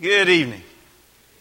Good evening.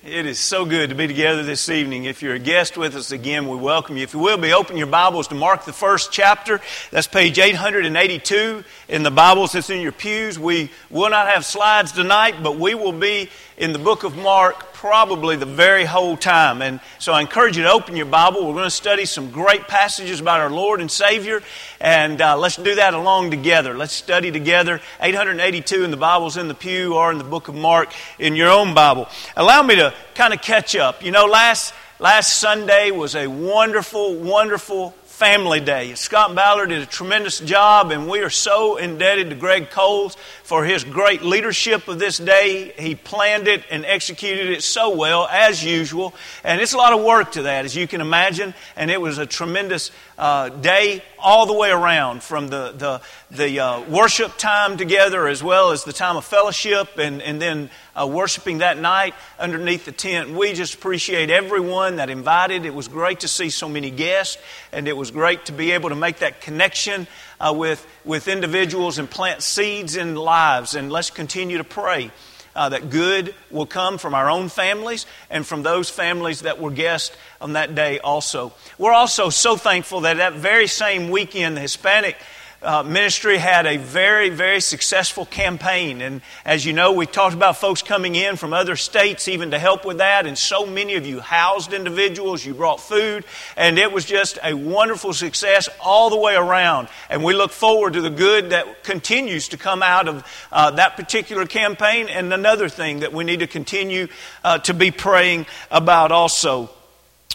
It is so good to be together this evening. If you're a guest with us again, we welcome you. If you will, be open your Bibles to Mark the first chapter. That's page 882 in the Bibles that's in your pews. We will not have slides tonight, but we will be in the book of Mark probably the very whole time. And so I encourage you to open your Bible. We're going to study some great passages about our Lord and Savior, and uh, let's do that along together. Let's study together. 882 in the Bibles in the pew or in the book of Mark in your own Bible. Allow me to kind of catch up. You know, last last Sunday was a wonderful, wonderful Family Day. Scott Ballard did a tremendous job, and we are so indebted to Greg Coles for his great leadership of this day. He planned it and executed it so well, as usual. And it's a lot of work to that, as you can imagine. And it was a tremendous uh, day all the way around, from the, the, the uh, worship time together as well as the time of fellowship, and, and then uh, worshiping that night underneath the tent. We just appreciate everyone that invited. It was great to see so many guests, and it was great to be able to make that connection uh, with, with individuals and plant seeds in lives. And let's continue to pray. Uh, that good will come from our own families and from those families that were guests on that day also. We're also so thankful that that very same weekend, the Hispanic uh, ministry had a very, very successful campaign. And as you know, we talked about folks coming in from other states even to help with that. And so many of you housed individuals, you brought food, and it was just a wonderful success all the way around. And we look forward to the good that continues to come out of uh, that particular campaign. And another thing that we need to continue uh, to be praying about also.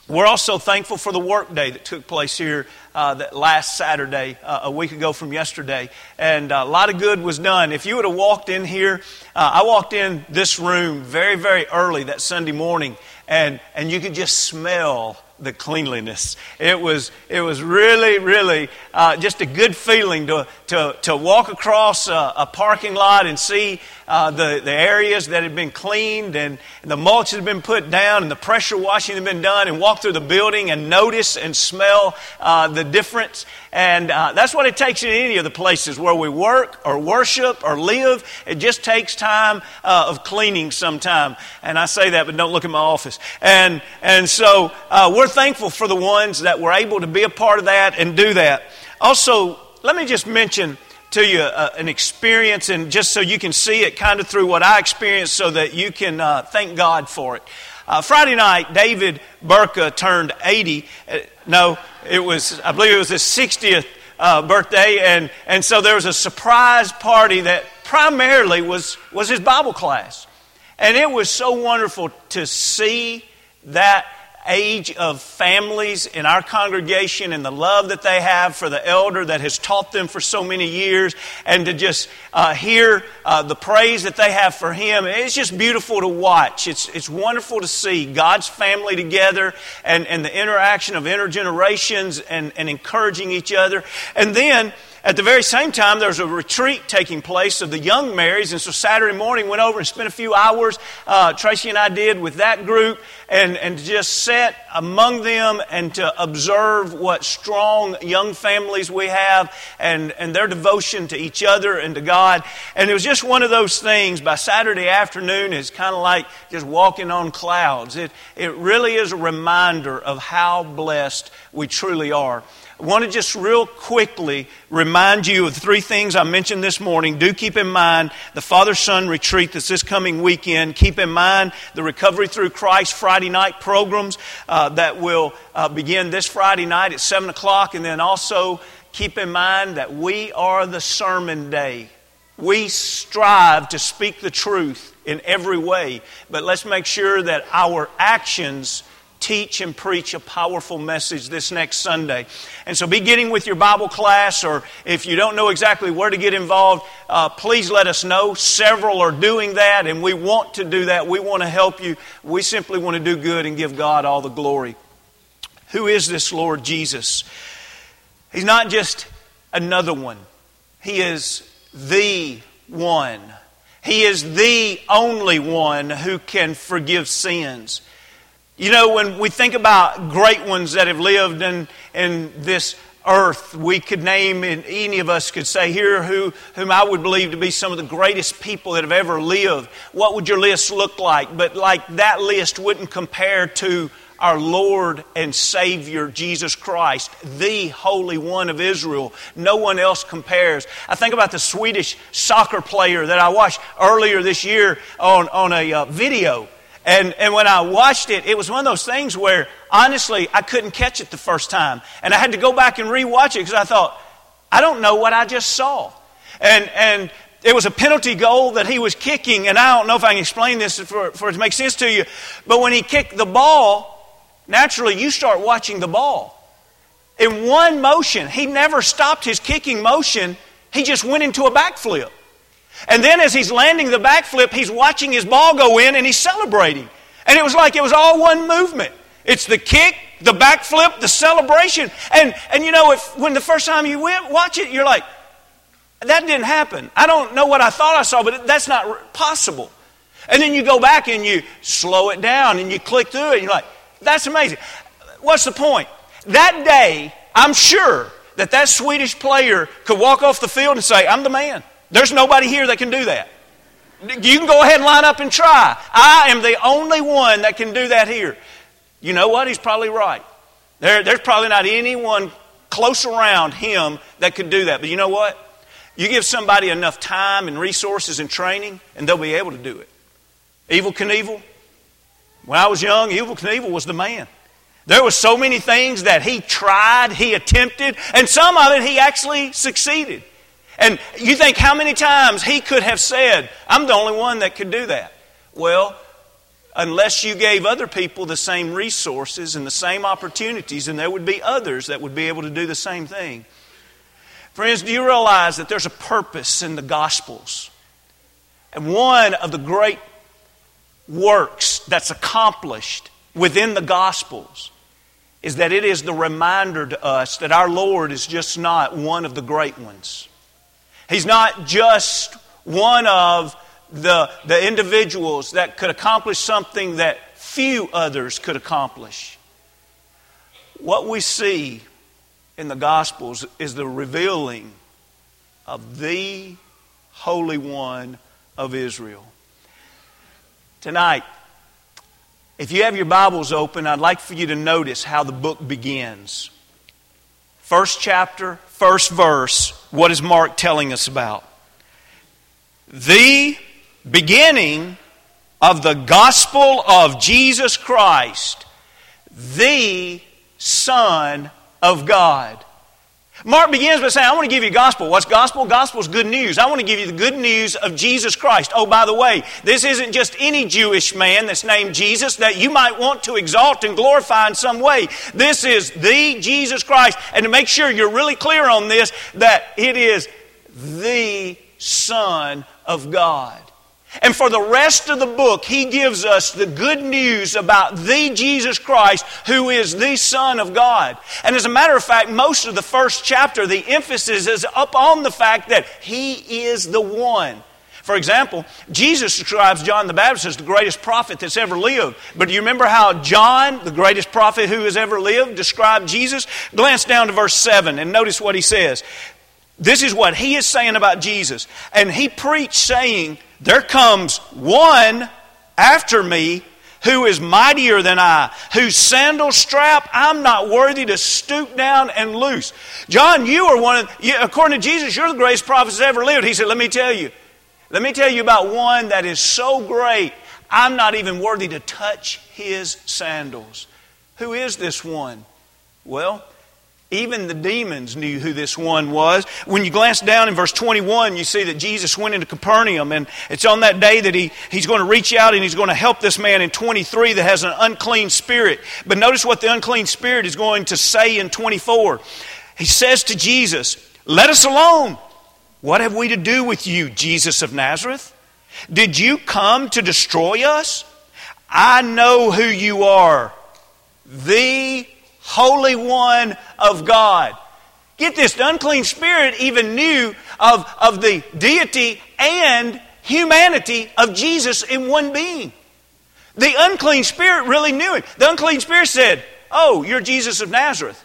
We're also thankful for the work day that took place here uh, that last Saturday, uh, a week ago from yesterday. And uh, a lot of good was done. If you would have walked in here, uh, I walked in this room very, very early that Sunday morning, and, and you could just smell the cleanliness. It was, it was really, really uh, just a good feeling to, to, to walk across a, a parking lot and see uh, the, the areas that had been cleaned and, and, the mulch had been put down and the pressure washing had been done and walk through the building and notice and smell uh, the difference. And uh, that's what it takes in any of the places where we work or worship or live. It just takes time uh, of cleaning sometime. And I say that, but don't look at my office. And, and so uh, we're thankful for the ones that were able to be a part of that and do that. Also, let me just mention to you uh, an experience, and just so you can see it kind of through what I experienced, so that you can uh, thank God for it. Uh, Friday night, David Burka turned 80. Uh, no, it was, I believe it was his 60th uh, birthday, and, and so there was a surprise party that primarily was, was his Bible class. And it was so wonderful to see that age of families in our congregation and the love that they have for the elder that has taught them for so many years and to just uh, hear uh, the praise that they have for him. It's just beautiful to watch. It's, it's wonderful to see God's family together and, and the interaction of intergenerations and, and encouraging each other. And then, at the very same time, there was a retreat taking place of the young Marys, and so Saturday morning went over and spent a few hours. Uh, Tracy and I did with that group, and and just sat among them and to observe what strong young families we have, and and their devotion to each other and to God. And it was just one of those things. By Saturday afternoon, it's kind of like just walking on clouds. It it really is a reminder of how blessed we truly are. I want to just real quickly remind you of three things I mentioned this morning. Do keep in mind the Father Son retreat that's this coming weekend. Keep in mind the Recovery Through Christ Friday night programs uh, that will uh, begin this Friday night at 7 o'clock. And then also keep in mind that we are the sermon day. We strive to speak the truth in every way, but let's make sure that our actions teach and preach a powerful message this next Sunday. And so be getting with your Bible class, or if you don't know exactly where to get involved, uh, please let us know. Several are doing that, and we want to do that. We want to help you. We simply want to do good and give God all the glory. Who is this Lord Jesus? He's not just another one, He is the one. He is the only one who can forgive sins. You know, when we think about great ones that have lived in, in this earth, we could name, and any of us could say here who, whom I would believe to be some of the greatest people that have ever lived, what would your list look like? But like that list wouldn't compare to our Lord and Savior Jesus Christ, the Holy One of Israel. No one else compares. I think about the Swedish soccer player that I watched earlier this year on, on a uh, video. And, and when I watched it, it was one of those things where, honestly, I couldn't catch it the first time. And I had to go back and rewatch it because I thought, I don't know what I just saw. And, and it was a penalty goal that he was kicking, and I don't know if I can explain this for, for it to make sense to you. But when he kicked the ball, naturally you start watching the ball. In one motion, he never stopped his kicking motion, he just went into a backflip. And then as he's landing the backflip, he's watching his ball go in and he's celebrating. And it was like it was all one movement. It's the kick, the backflip, the celebration. And, and you know, if, when the first time you went, watch it, you're like, that didn't happen. I don't know what I thought I saw, but that's not possible. And then you go back and you slow it down and you click through it and you're like, that's amazing. What's the point? That day, I'm sure that that Swedish player could walk off the field and say, I'm the man. There's nobody here that can do that. You can go ahead and line up and try. I am the only one that can do that here. You know what? He's probably right. There, there's probably not anyone close around him that could do that. But you know what? You give somebody enough time and resources and training, and they'll be able to do it. Evel Knievel, when I was young, Evel Knievel was the man. There were so many things that he tried, he attempted, and some of it he actually succeeded. And you think how many times he could have said, I'm the only one that could do that. Well, unless you gave other people the same resources and the same opportunities, and there would be others that would be able to do the same thing. Friends, do you realize that there's a purpose in the Gospels? And one of the great works that's accomplished within the Gospels is that it is the reminder to us that our Lord is just not one of the great ones. He's not just one of the, the individuals that could accomplish something that few others could accomplish. What we see in the Gospels is the revealing of the Holy One of Israel. Tonight, if you have your Bibles open, I'd like for you to notice how the book begins. First chapter, first verse, what is Mark telling us about? The beginning of the gospel of Jesus Christ, the Son of God. Mark begins by saying, I want to give you gospel. What's gospel? Gospel is good news. I want to give you the good news of Jesus Christ. Oh, by the way, this isn't just any Jewish man that's named Jesus that you might want to exalt and glorify in some way. This is the Jesus Christ. And to make sure you're really clear on this, that it is the Son of God. And for the rest of the book, he gives us the good news about the Jesus Christ, who is the Son of God. And as a matter of fact, most of the first chapter, the emphasis is up on the fact that he is the one. For example, Jesus describes John the Baptist as the greatest prophet that's ever lived. But do you remember how John, the greatest prophet who has ever lived, described Jesus? Glance down to verse 7 and notice what he says. This is what he is saying about Jesus. And he preached saying, there comes one after me who is mightier than I, whose sandal strap I'm not worthy to stoop down and loose. John, you are one of, according to Jesus, you're the greatest prophet that's ever lived. He said, Let me tell you. Let me tell you about one that is so great, I'm not even worthy to touch his sandals. Who is this one? Well, even the demons knew who this one was. When you glance down in verse 21, you see that Jesus went into Capernaum, and it's on that day that he, he's going to reach out and he's going to help this man in 23 that has an unclean spirit. But notice what the unclean spirit is going to say in 24. He says to Jesus, Let us alone. What have we to do with you, Jesus of Nazareth? Did you come to destroy us? I know who you are, the Holy One of God. Get this, the unclean spirit even knew of, of the deity and humanity of Jesus in one being. The unclean spirit really knew it. The unclean spirit said, Oh, you're Jesus of Nazareth.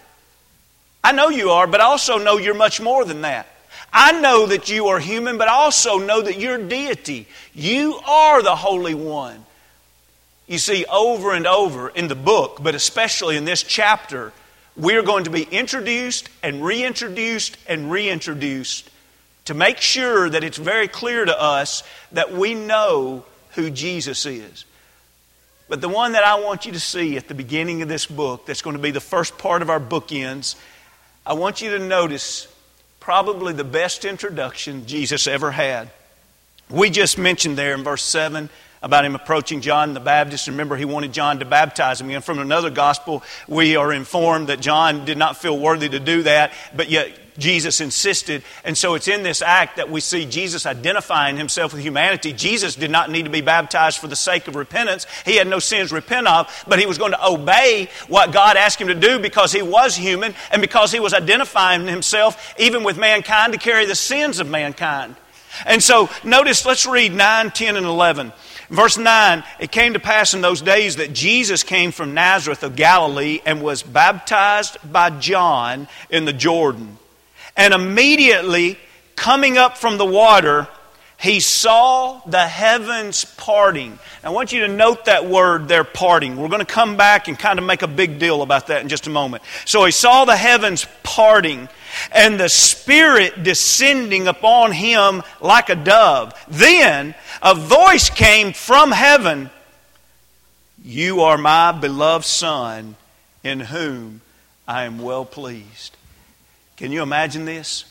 I know you are, but I also know you're much more than that. I know that you are human, but I also know that you're deity. You are the Holy One. You see, over and over in the book, but especially in this chapter, we're going to be introduced and reintroduced and reintroduced to make sure that it's very clear to us that we know who Jesus is. But the one that I want you to see at the beginning of this book, that's going to be the first part of our bookends, I want you to notice probably the best introduction Jesus ever had. We just mentioned there in verse 7 about him approaching John the Baptist. Remember, he wanted John to baptize him. And from another gospel, we are informed that John did not feel worthy to do that, but yet Jesus insisted. And so it's in this act that we see Jesus identifying himself with humanity. Jesus did not need to be baptized for the sake of repentance. He had no sins to repent of, but he was going to obey what God asked him to do because he was human and because he was identifying himself even with mankind to carry the sins of mankind. And so notice, let's read 9, 10, and 11. Verse 9 It came to pass in those days that Jesus came from Nazareth of Galilee and was baptized by John in the Jordan. And immediately, coming up from the water, he saw the heavens parting. I want you to note that word there, parting. We're going to come back and kind of make a big deal about that in just a moment. So he saw the heavens parting and the Spirit descending upon him like a dove. Then a voice came from heaven You are my beloved Son, in whom I am well pleased. Can you imagine this?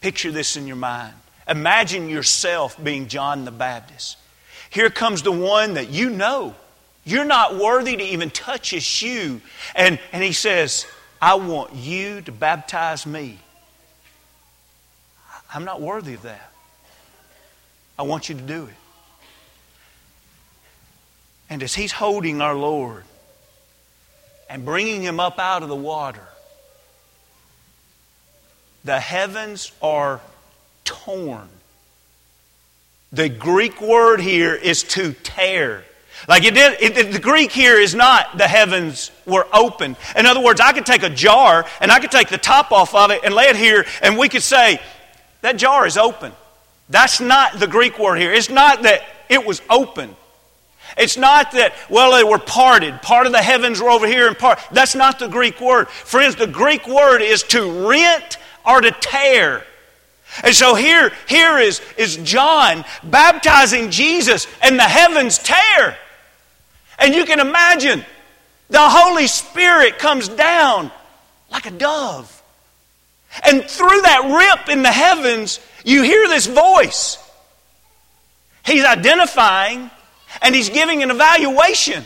Picture this in your mind. Imagine yourself being John the Baptist. Here comes the one that you know. You're not worthy to even touch his shoe. And, and he says, I want you to baptize me. I'm not worthy of that. I want you to do it. And as he's holding our Lord and bringing him up out of the water, the heavens are torn. The Greek word here is to tear. Like it did, it, the Greek here is not the heavens were open. In other words, I could take a jar and I could take the top off of it and lay it here, and we could say, that jar is open. That's not the Greek word here. It's not that it was open. It's not that, well, they were parted. Part of the heavens were over here and part. That's not the Greek word. Friends, the Greek word is to rent or to tear. And so here, here is, is John baptizing Jesus, and the heavens tear. And you can imagine the Holy Spirit comes down like a dove. And through that rip in the heavens, you hear this voice. He's identifying and he's giving an evaluation.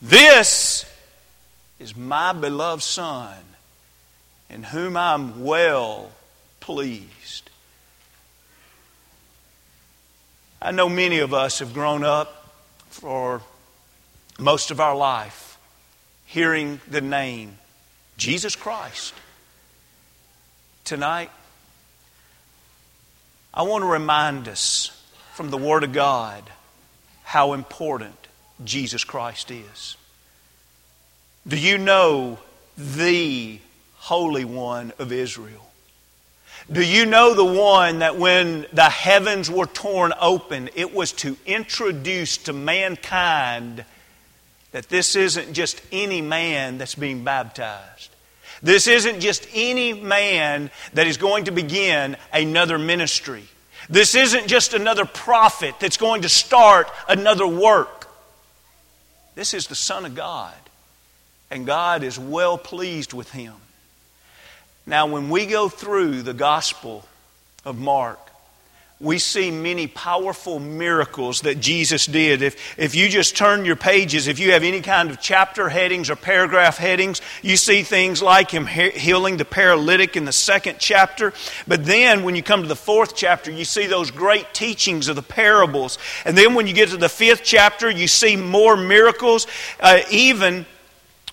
This is my beloved Son in whom I'm well pleased. I know many of us have grown up for most of our life hearing the name Jesus Christ. Tonight, I want to remind us from the Word of God how important Jesus Christ is. Do you know the Holy One of Israel. Do you know the one that when the heavens were torn open, it was to introduce to mankind that this isn't just any man that's being baptized? This isn't just any man that is going to begin another ministry. This isn't just another prophet that's going to start another work. This is the Son of God, and God is well pleased with him. Now, when we go through the Gospel of Mark, we see many powerful miracles that Jesus did. If, if you just turn your pages, if you have any kind of chapter headings or paragraph headings, you see things like him healing the paralytic in the second chapter. But then when you come to the fourth chapter, you see those great teachings of the parables. And then when you get to the fifth chapter, you see more miracles. Uh, even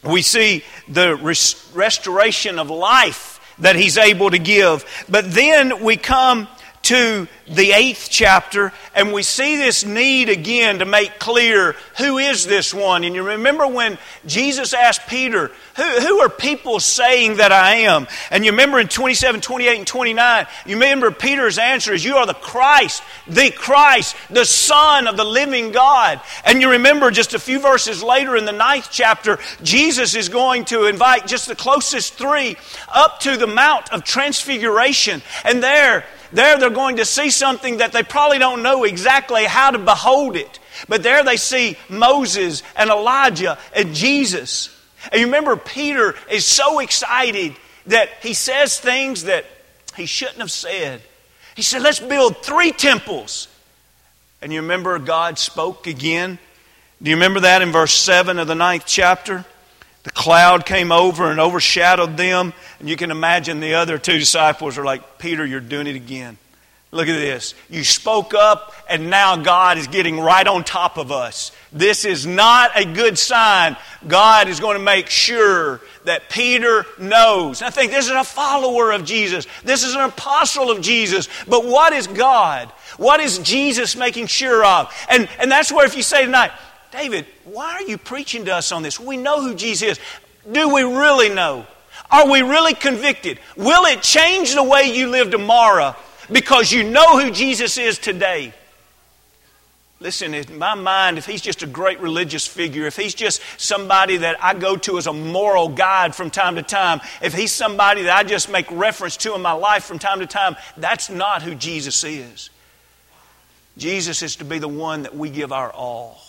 we see the res- restoration of life that he's able to give. But then we come to the eighth chapter, and we see this need again to make clear who is this one. And you remember when Jesus asked Peter, Who, who are people saying that I am? And you remember in 27, 28, and 29, you remember Peter's answer is, You are the Christ, the Christ, the Son of the living God. And you remember just a few verses later in the ninth chapter, Jesus is going to invite just the closest three up to the Mount of Transfiguration. And there, there they're going to see something that they probably don't know exactly how to behold it. But there they see Moses and Elijah and Jesus. And you remember Peter is so excited that he says things that he shouldn't have said. He said, Let's build three temples. And you remember God spoke again? Do you remember that in verse 7 of the ninth chapter? The cloud came over and overshadowed them. And you can imagine the other two disciples are like, Peter, you're doing it again. Look at this. You spoke up, and now God is getting right on top of us. This is not a good sign. God is going to make sure that Peter knows. I think this is a follower of Jesus. This is an apostle of Jesus. But what is God? What is Jesus making sure of? And, and that's where if you say tonight, David, why are you preaching to us on this? We know who Jesus is. Do we really know? Are we really convicted? Will it change the way you live tomorrow because you know who Jesus is today? Listen, in my mind, if he's just a great religious figure, if he's just somebody that I go to as a moral guide from time to time, if he's somebody that I just make reference to in my life from time to time, that's not who Jesus is. Jesus is to be the one that we give our all.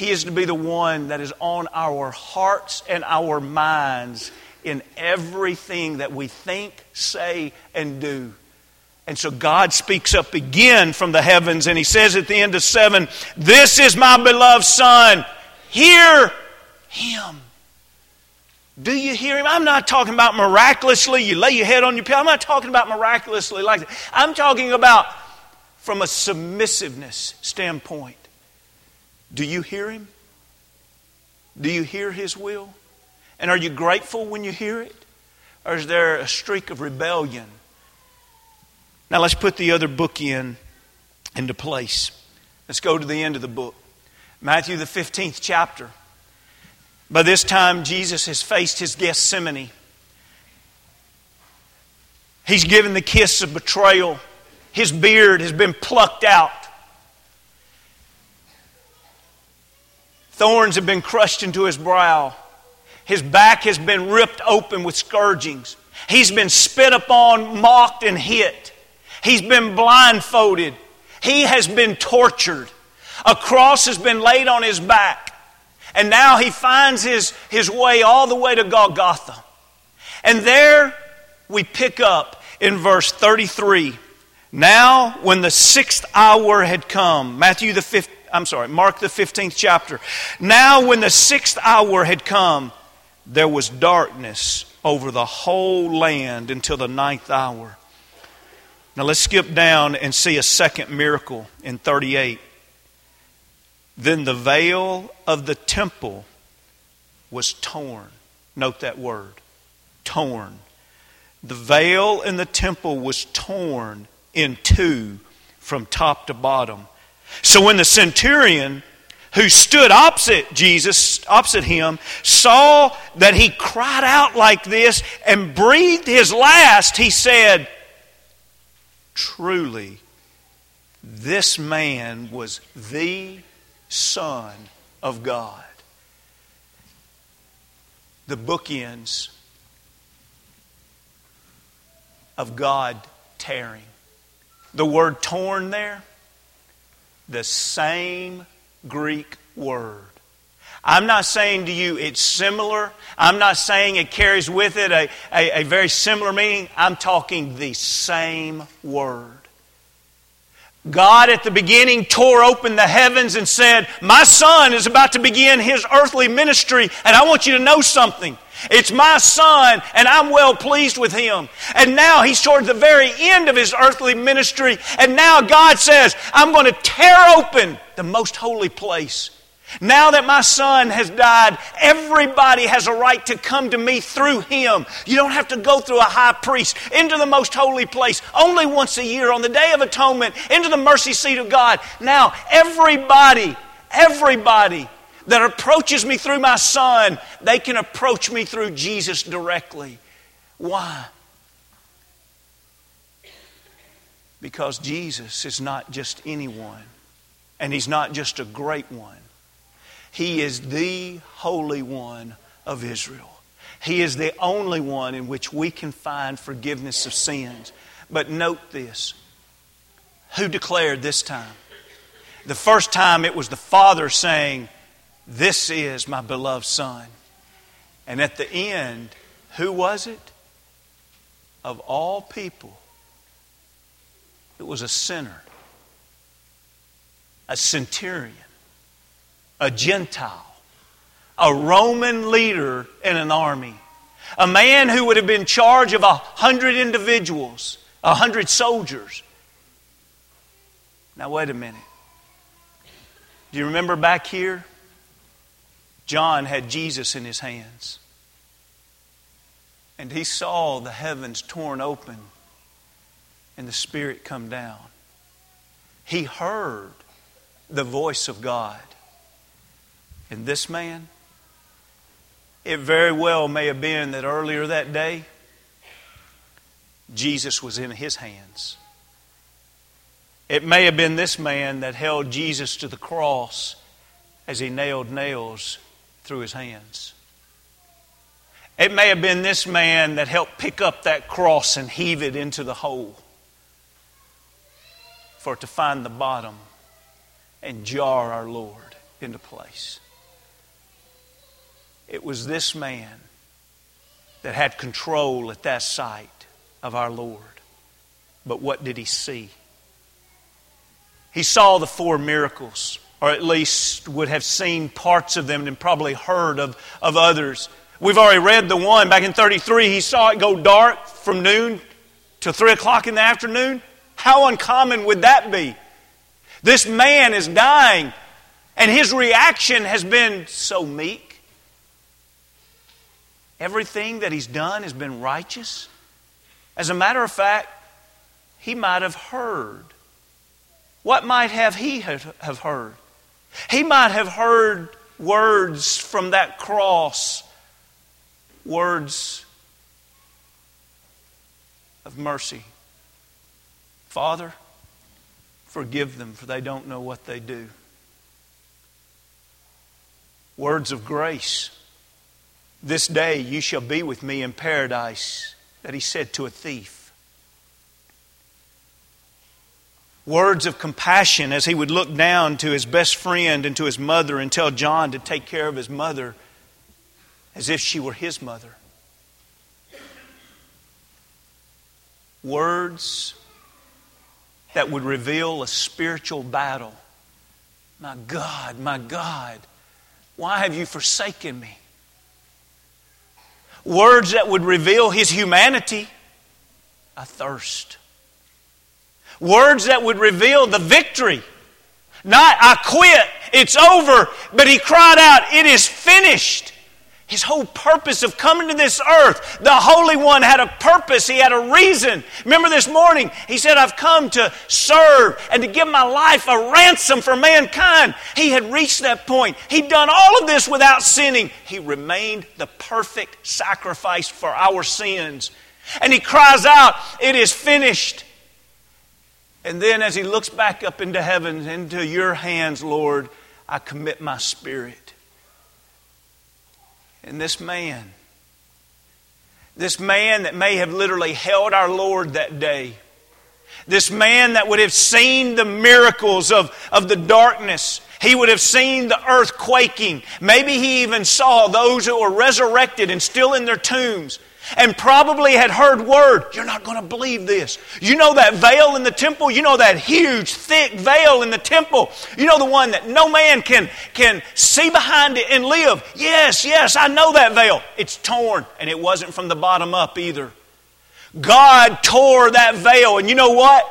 He is to be the one that is on our hearts and our minds in everything that we think, say, and do. And so God speaks up again from the heavens and He says at the end of 7, This is my beloved Son. Hear Him. Do you hear Him? I'm not talking about miraculously, you lay your head on your pillow. I'm not talking about miraculously like that. I'm talking about from a submissiveness standpoint. Do you hear Him? Do you hear His will? And are you grateful when you hear it? Or is there a streak of rebellion? Now let's put the other book in into place. Let's go to the end of the book. Matthew, the 15th chapter. By this time, Jesus has faced his Gethsemane. He's given the kiss of betrayal. His beard has been plucked out. Thorns have been crushed into his brow. His back has been ripped open with scourgings. He's been spit upon, mocked, and hit. He's been blindfolded. He has been tortured. A cross has been laid on his back. And now he finds his, his way all the way to Golgotha. And there we pick up in verse 33. Now, when the sixth hour had come, Matthew the fifth, I'm sorry, Mark the 15th chapter. Now, when the sixth hour had come, there was darkness over the whole land until the ninth hour. Now, let's skip down and see a second miracle in 38. Then the veil of the temple was torn. Note that word torn. The veil in the temple was torn in two from top to bottom so when the centurion who stood opposite Jesus, opposite him, saw that he cried out like this and breathed his last, he said, Truly, this man was the Son of God. The bookends of God tearing. The word torn there the same Greek word. I'm not saying to you it's similar. I'm not saying it carries with it a, a, a, very similar meaning. I'm talking the same word. God at the beginning tore open the heavens and said, My son is about to begin his earthly ministry, and I want you to know something. It's my son, and I'm well pleased with him. And now he's toward the very end of his earthly ministry, and now God says, I'm going to tear open the most holy place. Now that my son has died, everybody has a right to come to me through him. You don't have to go through a high priest into the most holy place only once a year on the Day of Atonement into the mercy seat of God. Now, everybody, everybody that approaches me through my son, they can approach me through Jesus directly. Why? Because Jesus is not just anyone, and He's not just a great one. He is the Holy One of Israel. He is the only one in which we can find forgiveness of sins. But note this who declared this time? The first time it was the Father saying, This is my beloved Son. And at the end, who was it? Of all people, it was a sinner, a centurion a Gentile, a Roman leader in an army, a man who would have been charge of a hundred individuals, a hundred soldiers. Now, wait a minute. Do you remember back here? John had Jesus in his hands. And he saw the heavens torn open and the Spirit come down. He heard the voice of God. And this man, it very well may have been that earlier that day, Jesus was in his hands. It may have been this man that held Jesus to the cross as he nailed nails through his hands. It may have been this man that helped pick up that cross and heave it into the hole for it to find the bottom and jar our Lord into place. It was this man that had control at that sight of our Lord. But what did he see? He saw the four miracles, or at least would have seen parts of them and probably heard of, of others. We've already read the one back in 33. He saw it go dark from noon to 3 o'clock in the afternoon. How uncommon would that be? This man is dying, and his reaction has been so meek. Everything that he's done has been righteous. As a matter of fact, he might have heard. What might have he have heard? He might have heard words from that cross, words of mercy. Father, forgive them, for they don't know what they do. Words of grace. This day you shall be with me in paradise, that he said to a thief. Words of compassion as he would look down to his best friend and to his mother and tell John to take care of his mother as if she were his mother. Words that would reveal a spiritual battle. My God, my God, why have you forsaken me? words that would reveal his humanity, a thirst. Words that would reveal the victory. Not, I quit, it's over, but he cried out, It is finished. His whole purpose of coming to this earth, the Holy One had a purpose. He had a reason. Remember this morning, he said, I've come to serve and to give my life a ransom for mankind. He had reached that point. He'd done all of this without sinning. He remained the perfect sacrifice for our sins. And he cries out, It is finished. And then as he looks back up into heaven, into your hands, Lord, I commit my spirit. And this man, this man that may have literally held our Lord that day, this man that would have seen the miracles of, of the darkness, he would have seen the earth quaking. Maybe he even saw those who were resurrected and still in their tombs and probably had heard word, you're not going to believe this. You know that veil in the temple? You know that huge, thick veil in the temple? You know the one that no man can, can see behind it and live? Yes, yes, I know that veil. It's torn, and it wasn't from the bottom up either. God tore that veil, and you know what?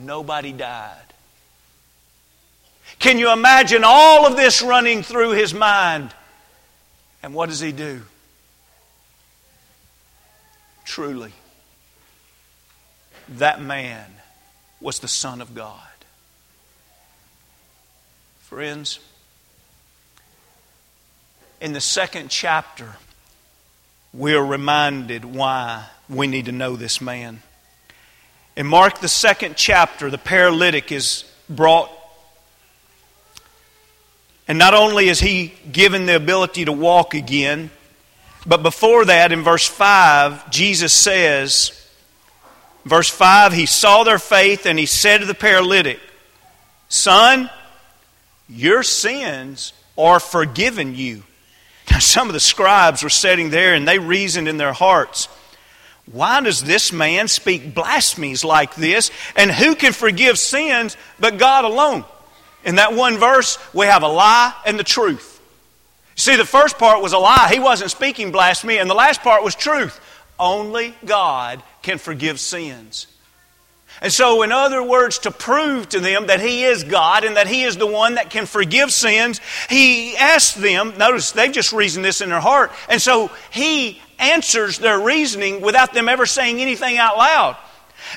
Nobody died. Can you imagine all of this running through his mind? And what does he do? Truly, that man was the Son of God. Friends, in the second chapter, we are reminded why we need to know this man. In Mark, the second chapter, the paralytic is brought. And not only is he given the ability to walk again, but before that, in verse 5, Jesus says, verse 5, he saw their faith and he said to the paralytic, Son, your sins are forgiven you. Now, some of the scribes were sitting there and they reasoned in their hearts, Why does this man speak blasphemies like this? And who can forgive sins but God alone? In that one verse, we have a lie and the truth. See, the first part was a lie. He wasn't speaking blasphemy. And the last part was truth. Only God can forgive sins. And so, in other words, to prove to them that He is God and that He is the one that can forgive sins, He asked them, notice they've just reasoned this in their heart, and so He answers their reasoning without them ever saying anything out loud.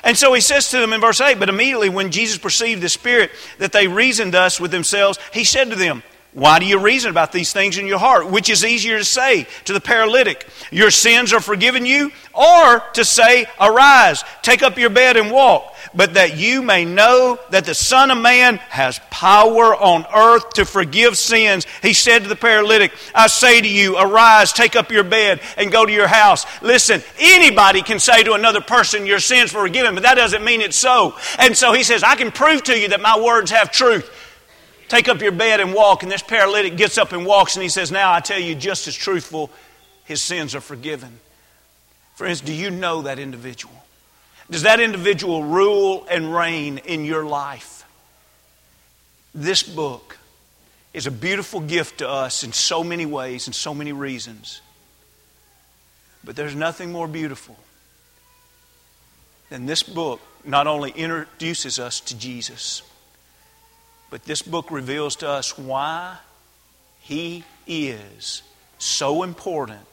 And so he says to them in verse 8, But immediately when Jesus perceived the Spirit that they reasoned thus with themselves, he said to them, why do you reason about these things in your heart? Which is easier to say to the paralytic, Your sins are forgiven you, or to say, Arise, take up your bed and walk? But that you may know that the Son of Man has power on earth to forgive sins. He said to the paralytic, I say to you, Arise, take up your bed, and go to your house. Listen, anybody can say to another person, Your sins are forgiven, but that doesn't mean it's so. And so he says, I can prove to you that my words have truth. Take up your bed and walk. And this paralytic gets up and walks, and he says, Now I tell you, just as truthful, his sins are forgiven. Friends, do you know that individual? Does that individual rule and reign in your life? This book is a beautiful gift to us in so many ways and so many reasons. But there's nothing more beautiful than this book not only introduces us to Jesus but this book reveals to us why he is so important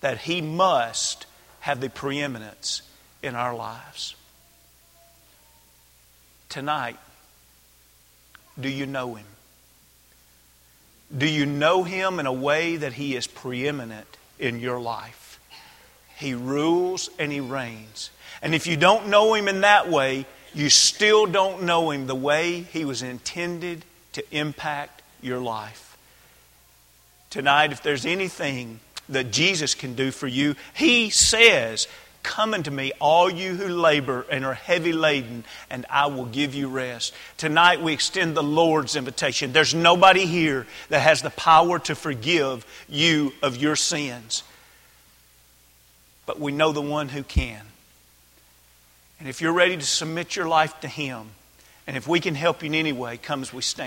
that he must have the preeminence in our lives. Tonight, do you know him? Do you know him in a way that he is preeminent in your life? He rules and he reigns. And if you don't know him in that way, you still don't know Him the way He was intended to impact your life. Tonight, if there's anything that Jesus can do for you, He says, Come unto me, all you who labor and are heavy laden, and I will give you rest. Tonight we extend the Lord's invitation. There's nobody here that has the power to forgive you of your sins. But we know the one who can. And if you're ready to submit your life to Him, and if we can help you in any way, come as we stand.